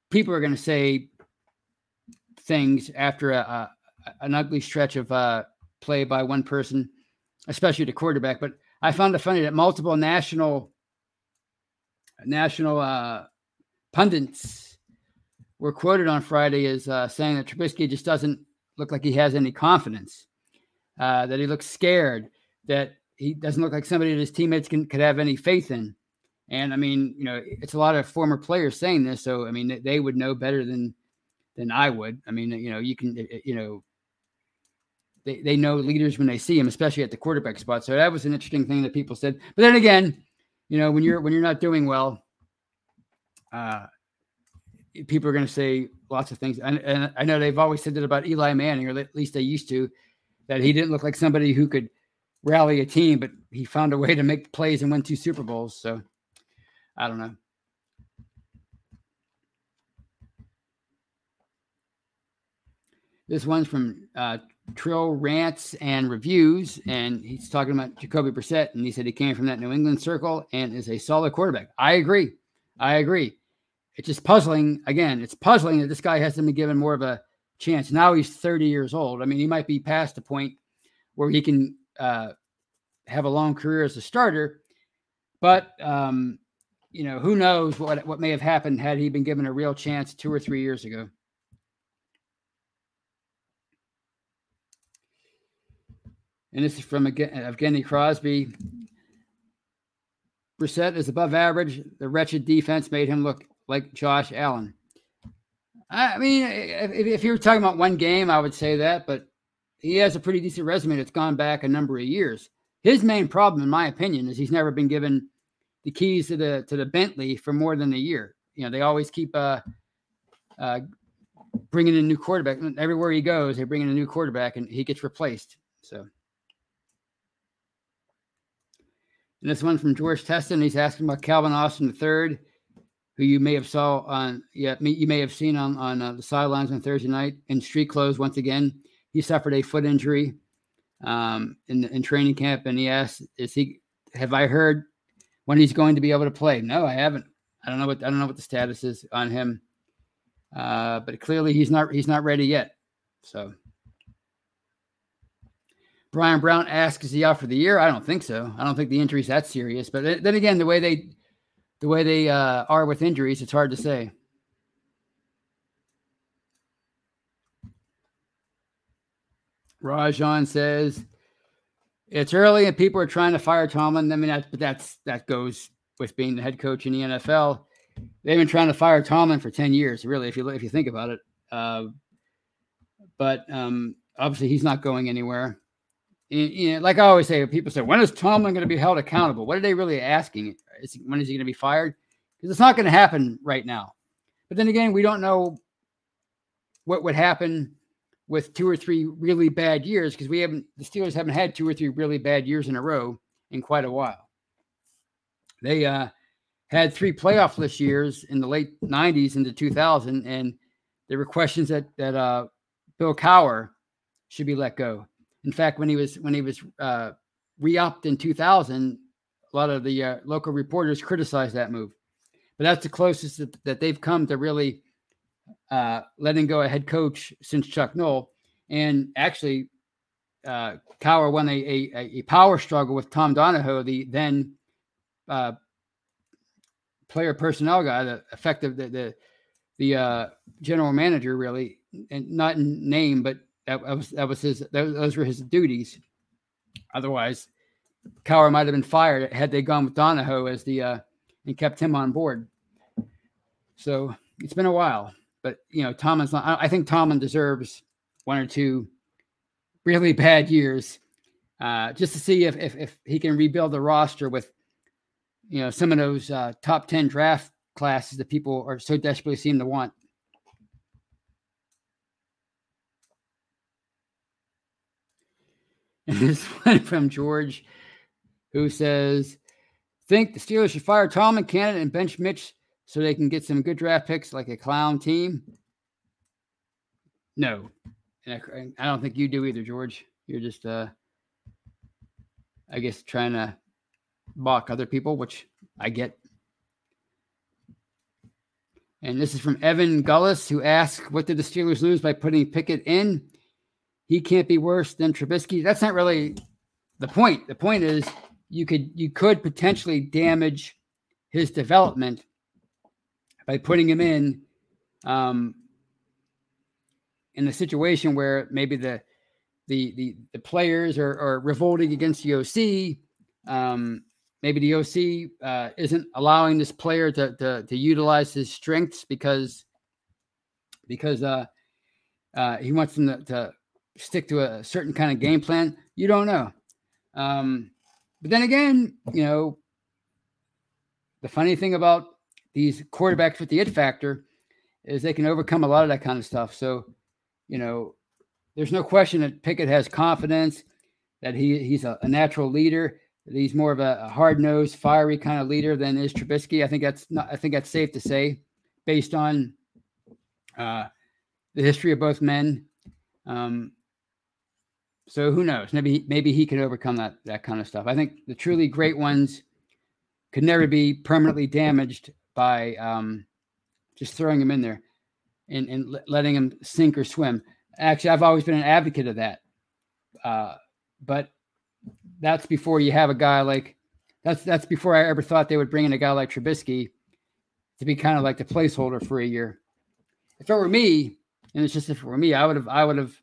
Speaker 1: people are going to say things after a, a, an ugly stretch of uh, play by one person, especially the quarterback. But I found it funny that multiple national national uh, pundits were quoted on Friday as uh, saying that Trubisky just doesn't look like he has any confidence, uh, that he looks scared, that he doesn't look like somebody that his teammates can could have any faith in. And I mean, you know, it's a lot of former players saying this, so I mean, they would know better than than I would. I mean, you know, you can, you know, they, they know leaders when they see them, especially at the quarterback spot. So that was an interesting thing that people said. But then again, you know, when you're when you're not doing well, uh, people are going to say lots of things. And, and I know they've always said that about Eli Manning, or at least they used to, that he didn't look like somebody who could rally a team, but he found a way to make plays and win two Super Bowls. So I don't know. This one's from uh, Trill Rants and Reviews, and he's talking about Jacoby Brissett, and he said he came from that New England circle and is a solid quarterback. I agree. I agree. It's just puzzling. Again, it's puzzling that this guy hasn't been given more of a chance. Now he's 30 years old. I mean, he might be past the point where he can uh, have a long career as a starter, but um, you know, who knows what what may have happened had he been given a real chance two or three years ago. And this is from Evgeny Crosby. Brissett is above average. The wretched defense made him look like Josh Allen. I mean, if, if you were talking about one game, I would say that, but he has a pretty decent resume that's gone back a number of years. His main problem, in my opinion, is he's never been given the keys to the to the Bentley for more than a year. You know, they always keep uh, uh, bringing in a new quarterback. Everywhere he goes, they bring in a new quarterback, and he gets replaced. So, and this one from George Teston. He's asking about Calvin Austin III, who you may have saw on yeah you may have seen on on uh, the sidelines on Thursday night in street clothes once again. He suffered a foot injury um, in in training camp, and he asked, "Is he? Have I heard when he's going to be able to play?" No, I haven't. I don't know what I don't know what the status is on him, uh, but clearly he's not he's not ready yet. So Brian Brown asks, "Is he out for the year?" I don't think so. I don't think the injury's that serious. But then again, the way they the way they uh, are with injuries, it's hard to say. Rajan says it's early and people are trying to fire Tomlin. I mean, that's but that's that goes with being the head coach in the NFL. They've been trying to fire Tomlin for ten years, really, if you if you think about it. Uh, but um, obviously, he's not going anywhere. You know, like I always say, people say, when is Tomlin going to be held accountable? What are they really asking? Is, when is he going to be fired? Because it's not going to happen right now. But then again, we don't know what would happen with two or three really bad years because we haven't the Steelers haven't had two or three really bad years in a row in quite a while. They uh, had three playoffless years in the late '90s into 2000, and there were questions that that uh, Bill Cowher should be let go. In fact, when he was when he was uh, re-upped in 2000, a lot of the uh, local reporters criticized that move. But that's the closest that, that they've come to really uh, letting go a head coach since Chuck Noll. And actually, uh, Cowher won a, a, a power struggle with Tom Donahoe, the then uh, player personnel guy, the effective the the, the uh, general manager, really, and not in name, but that, was that was his those, those were his duties. Otherwise, Cowher might have been fired had they gone with Donahoe as the uh, and kept him on board. So it's been a while. But you know, Tomlin's not. I think Tomlin deserves one or two really (laughs) bad years, uh, just to see if, if if he can rebuild the roster with, you know, some of those uh, top ten draft classes that people are so desperately seem to want. And (laughs) this one from George, who says, "Think the Steelers should fire Tomlin, Canada, and bench Mitch so they can get some good draft picks like a clown team? No. I, I don't think you do either, George. You're just, uh, I guess, trying to mock other people, which I get. And this is from Evan Gullis, who asks, What did the Steelers lose by putting Pickett in? He can't be worse than Trubisky. That's not really the point. The point is you could you could potentially damage his development by putting him in um, in a situation where maybe the the the, the players are, are revolting against the OC. Um, maybe the OC uh, isn't allowing this player to, to, to utilize his strengths because because uh, uh, he wants them to, to, stick to a certain kind of game plan. You don't know. Um, but then again, you know, the funny thing about these quarterbacks with the it factor is they can overcome a lot of that kind of stuff. So, you know, there's no question that Pickett has confidence that he he's a, a natural leader. he's more of a, a hard nosed, fiery kind of leader than is Trubisky. I think that's not. I think that's safe to say, based on uh, the history of both men. Um, so who knows? Maybe maybe he can overcome that that kind of stuff. I think the truly great ones could never be permanently damaged by um, just throwing him in there and, and letting him sink or swim. Actually, I've always been an advocate of that. Uh, but that's before you have a guy like that's that's before I ever thought they would bring in a guy like Trubisky to be kind of like the placeholder for a year. If it were me, and it's just if it were me, I would have I would have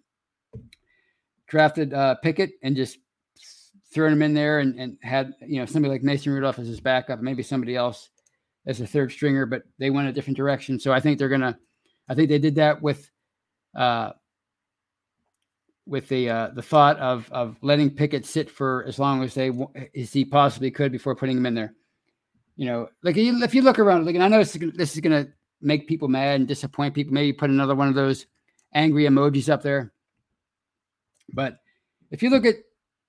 Speaker 1: drafted uh, Pickett and just thrown him in there and, and had you know somebody like Mason Rudolph as his backup, maybe somebody else as a third stringer, but they went a different direction. So I think they're gonna. I think they did that with, uh, with the uh, the thought of of letting Pickett sit for as long as they as he possibly could before putting him in there. You know, like if you look around, like and I know this is, this is gonna make people mad and disappoint people. Maybe put another one of those angry emojis up there. But if you look at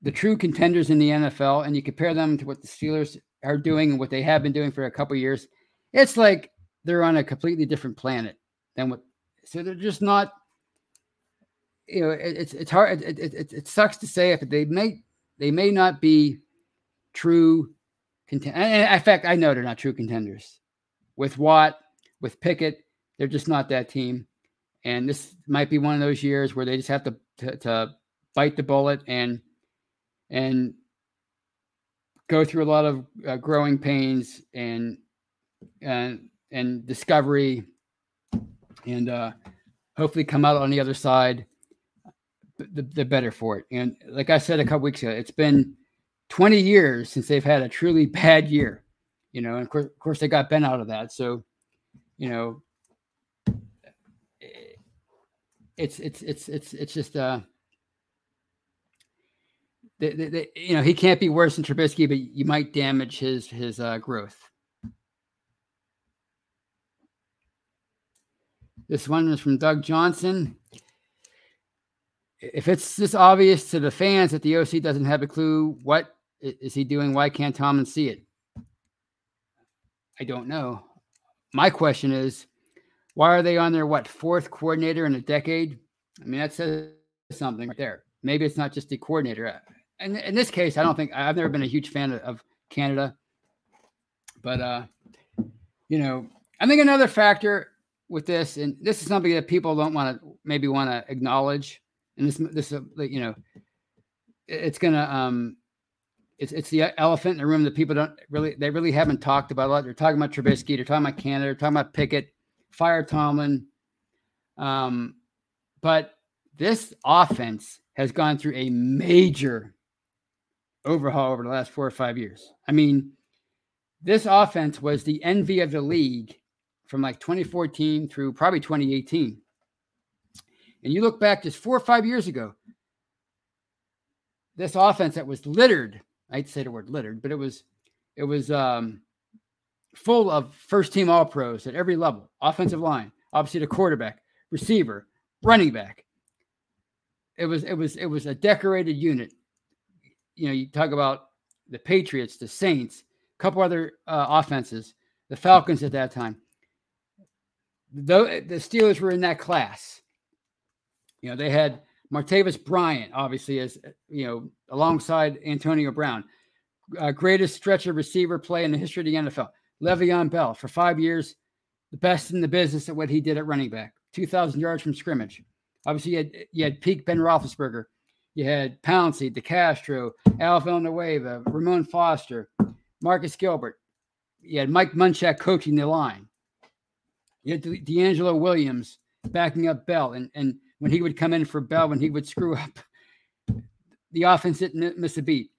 Speaker 1: the true contenders in the NFL and you compare them to what the Steelers are doing and what they have been doing for a couple years, it's like they're on a completely different planet than what. So they're just not. You know, it, it's it's hard. It, it, it, sucks to say it, but they may they may not be true contenders. In fact, I know they're not true contenders. With Watt, with Pickett, they're just not that team. And this might be one of those years where they just have to, to, to bite the bullet and and go through a lot of uh, growing pains and and and discovery and uh, hopefully come out on the other side the, the better for it. And like i said a couple weeks ago it's been 20 years since they've had a truly (laughs) bad year you know and of course, of course they got bent out of that. So you know it's it's it's it's it's just uh you know he can't be worse than Trubisky, but you might damage his his uh, growth. This one is from Doug Johnson. If it's this obvious to the fans that the OC doesn't have a clue, what is he doing? Why can't Tomlin see it? I don't know. My question is, why are they on their what fourth coordinator in a decade? I mean, that says something right there. Maybe it's not just the coordinator. And in this case, I don't think I've never been a huge fan of, of Canada, but uh, you know, I think another factor with this, and this is something that people don't want to maybe want to acknowledge, and this this uh, you know, it's gonna um, it's it's the elephant in the room that people don't really they really haven't talked about a lot. They're talking about Trubisky, they're talking about Canada, they're talking about Pickett, fire Tomlin. Um, but this offense has gone through a major overhaul over the last four or five years. I mean, this offense was the envy of the league from like 2014 through probably 2018. And you look back just four or five years ago, this offense that was littered, I'd say the word littered, but it was it was um full of first team all pros at every level offensive line, obviously the quarterback, receiver, running back. It was it was it was a decorated unit. You know, you talk about the Patriots, the Saints, a couple other uh, offenses, the Falcons at that time. Though the Steelers were in that class. You know, they had Martavis Bryant, obviously, as you know, alongside Antonio Brown, uh, greatest stretcher receiver play in the history of the NFL. Le'Veon Bell for five years, the best in the business at what he did at running back, 2,000 yards from scrimmage. Obviously, you had, you had peak Ben Roethlisberger. You had Pouncey, DeCastro, Al Villanueva, Ramon Foster, Marcus Gilbert. You had Mike Munchak coaching the line. You had DeAngelo Williams backing up Bell. And, and when he would come in for Bell, when he would screw up, (laughs) the offense didn't miss a beat.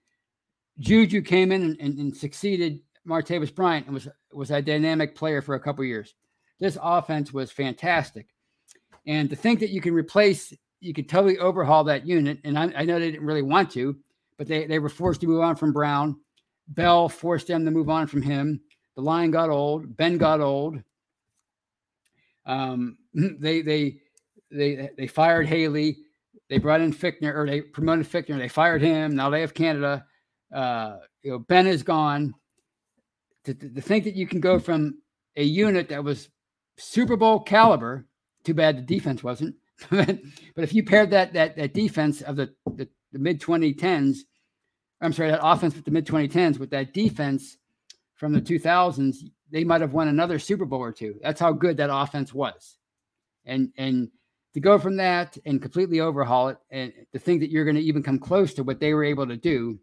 Speaker 1: Juju came in and, and, and succeeded Martavis Bryant and was was a dynamic player for a couple years. This offense was fantastic, and to think that you can replace, you could totally overhaul that unit. And I, I know they didn't really want to, but they they were forced to move on from Brown. Bell forced them to move on from him. The line got old. Ben got old. Um, (clears throat) they they they they fired Haley. They brought in Fichtner, or they promoted Fichtner. They fired him. Now they have Canada. Uh, you know, Ben is gone to, to, think that you can go from a unit that was Super Bowl caliber, too bad the defense wasn't, but if you paired that that that defense of the, the, the mid 2010s, I'm sorry, that offense with the mid 2010s with that defense from the 2000s, they might have won another Super Bowl or two. That's how good that offense was. And and to go from that and completely overhaul it and to think that you're going to even come close to what they were able to do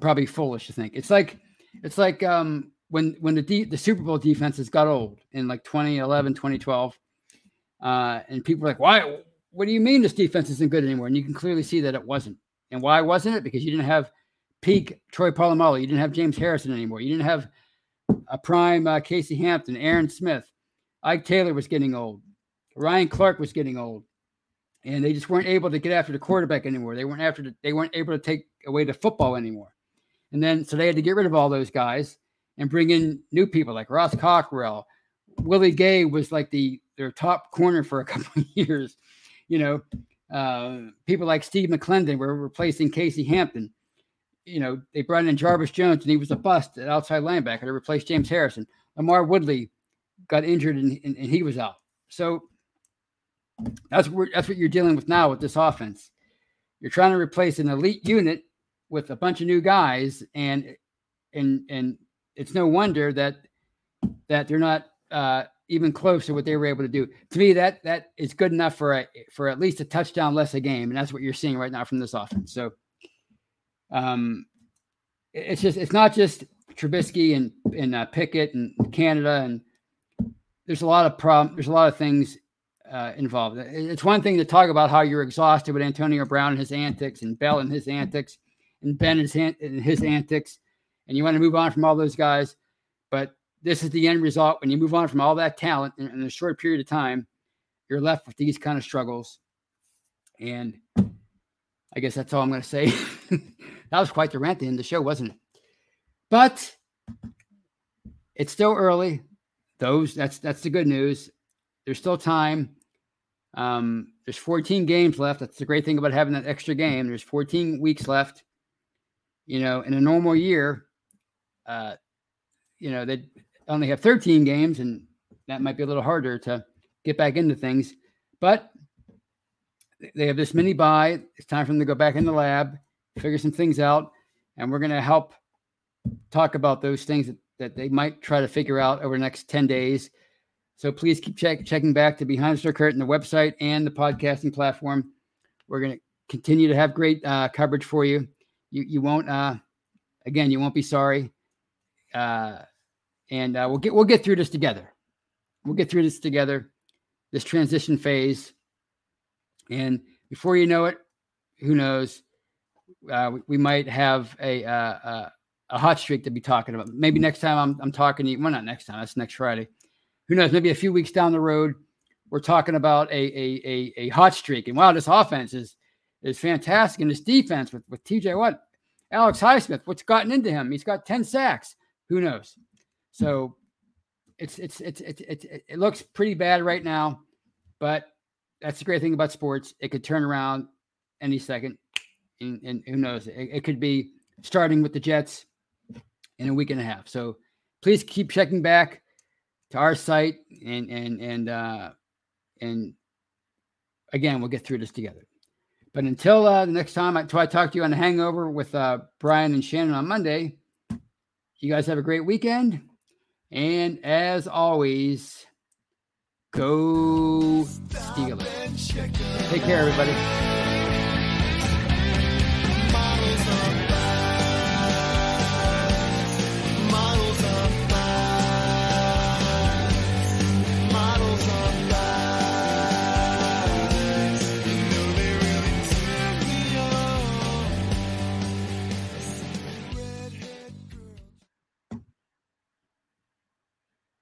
Speaker 1: probably foolish to think. It's like it's like um, when when the the Super Bowl defenses got old in like 2011, 2012, uh, and people were like, "Why? What do you mean this defense isn't good anymore?" And you can clearly see that it wasn't. And why wasn't it? Because you didn't have peak Troy Polamalu, you didn't have James Harrison anymore, you didn't have a prime uh, Casey Hampton, Aaron Smith, Ike Taylor was getting old, Ryan Clark was getting old, and they just weren't able to get after the quarterback anymore. They weren't after the, they weren't able to take away the football anymore. And then so they had to get rid of all those guys and bring in new people like Ross Cockrell, Willie Gay was like the their top corner for a (laughs) couple of years. You know, uh, people like Steve McLendon were replacing Casey Hampton. You know, they brought in Jarvis Jones, and he was a bust at outside linebacker to replace James Harrison. LaMarr Woodley got injured, and, and, and he was out. So that's what that's what you're dealing with now with this offense. You're trying to replace an elite unit with a bunch of new guys, and and and it's no wonder that that they're not uh, even close to what they were able to do. To me, that that is good enough for a for at least a touchdown less a game, and that's what you're seeing right now from this offense. So, um, it's just it's not just Trubisky and and uh, Pickett and Canada, and there's a lot of problem. There's a lot of things uh, involved. It's one thing to talk about how you're exhausted with Antonio Brown and his antics, and Bell and his antics, and Ben and his, and his antics, and you want to move on from all those guys. But this is the end result. When you move on from all that talent in, in a short period of time, you're left with these kind of struggles. And I guess that's all I'm going to say. (laughs) that was quite the rant the end the show, wasn't it? But it's still early. Those that's that's the good news. There's still time. Um, there's 14 games left. That's the great thing about having that extra game. There's 14 weeks left. You know, in a normal year, uh, you know, they only have 13 games, and that might be a little harder to get back into things. But they have this mini bye. It's time for them to go back in the lab, figure some things out, and we're going to help talk about those things that, that they might try to figure out over the next 10 days so please keep check, checking back to Behind the Curtain, the website and the podcasting platform. We're going to continue to have great uh, coverage for you. You you won't uh, again you won't be sorry, uh, and uh, we'll get we'll get through this together. We'll get through this together, this transition phase, and before you know it, who knows? Uh, we, we, might have a, uh, a a hot streak to be talking about. Maybe next time I'm I'm talking to you. Well, not next time. That's next Friday who knows, maybe a few weeks down the road, we're talking about a a a, a hot streak. And wow, this offense is is fantastic. And this defense with, with TJ Watt? Alex Highsmith, what's gotten into him? He's got 10 sacks. Who knows? So it's it's it's it's, it's it looks pretty bad right now, but that's the great thing about sports. It could turn around any second. And, and who knows? It, it could be starting with the Jets in a week and a half. So please keep checking back to our site and and and uh and again we'll get through this together but until uh the next time until i talk to you on the hangover with uh brian and shannon on monday you guys have a great weekend and as always go steelers. Take care everybody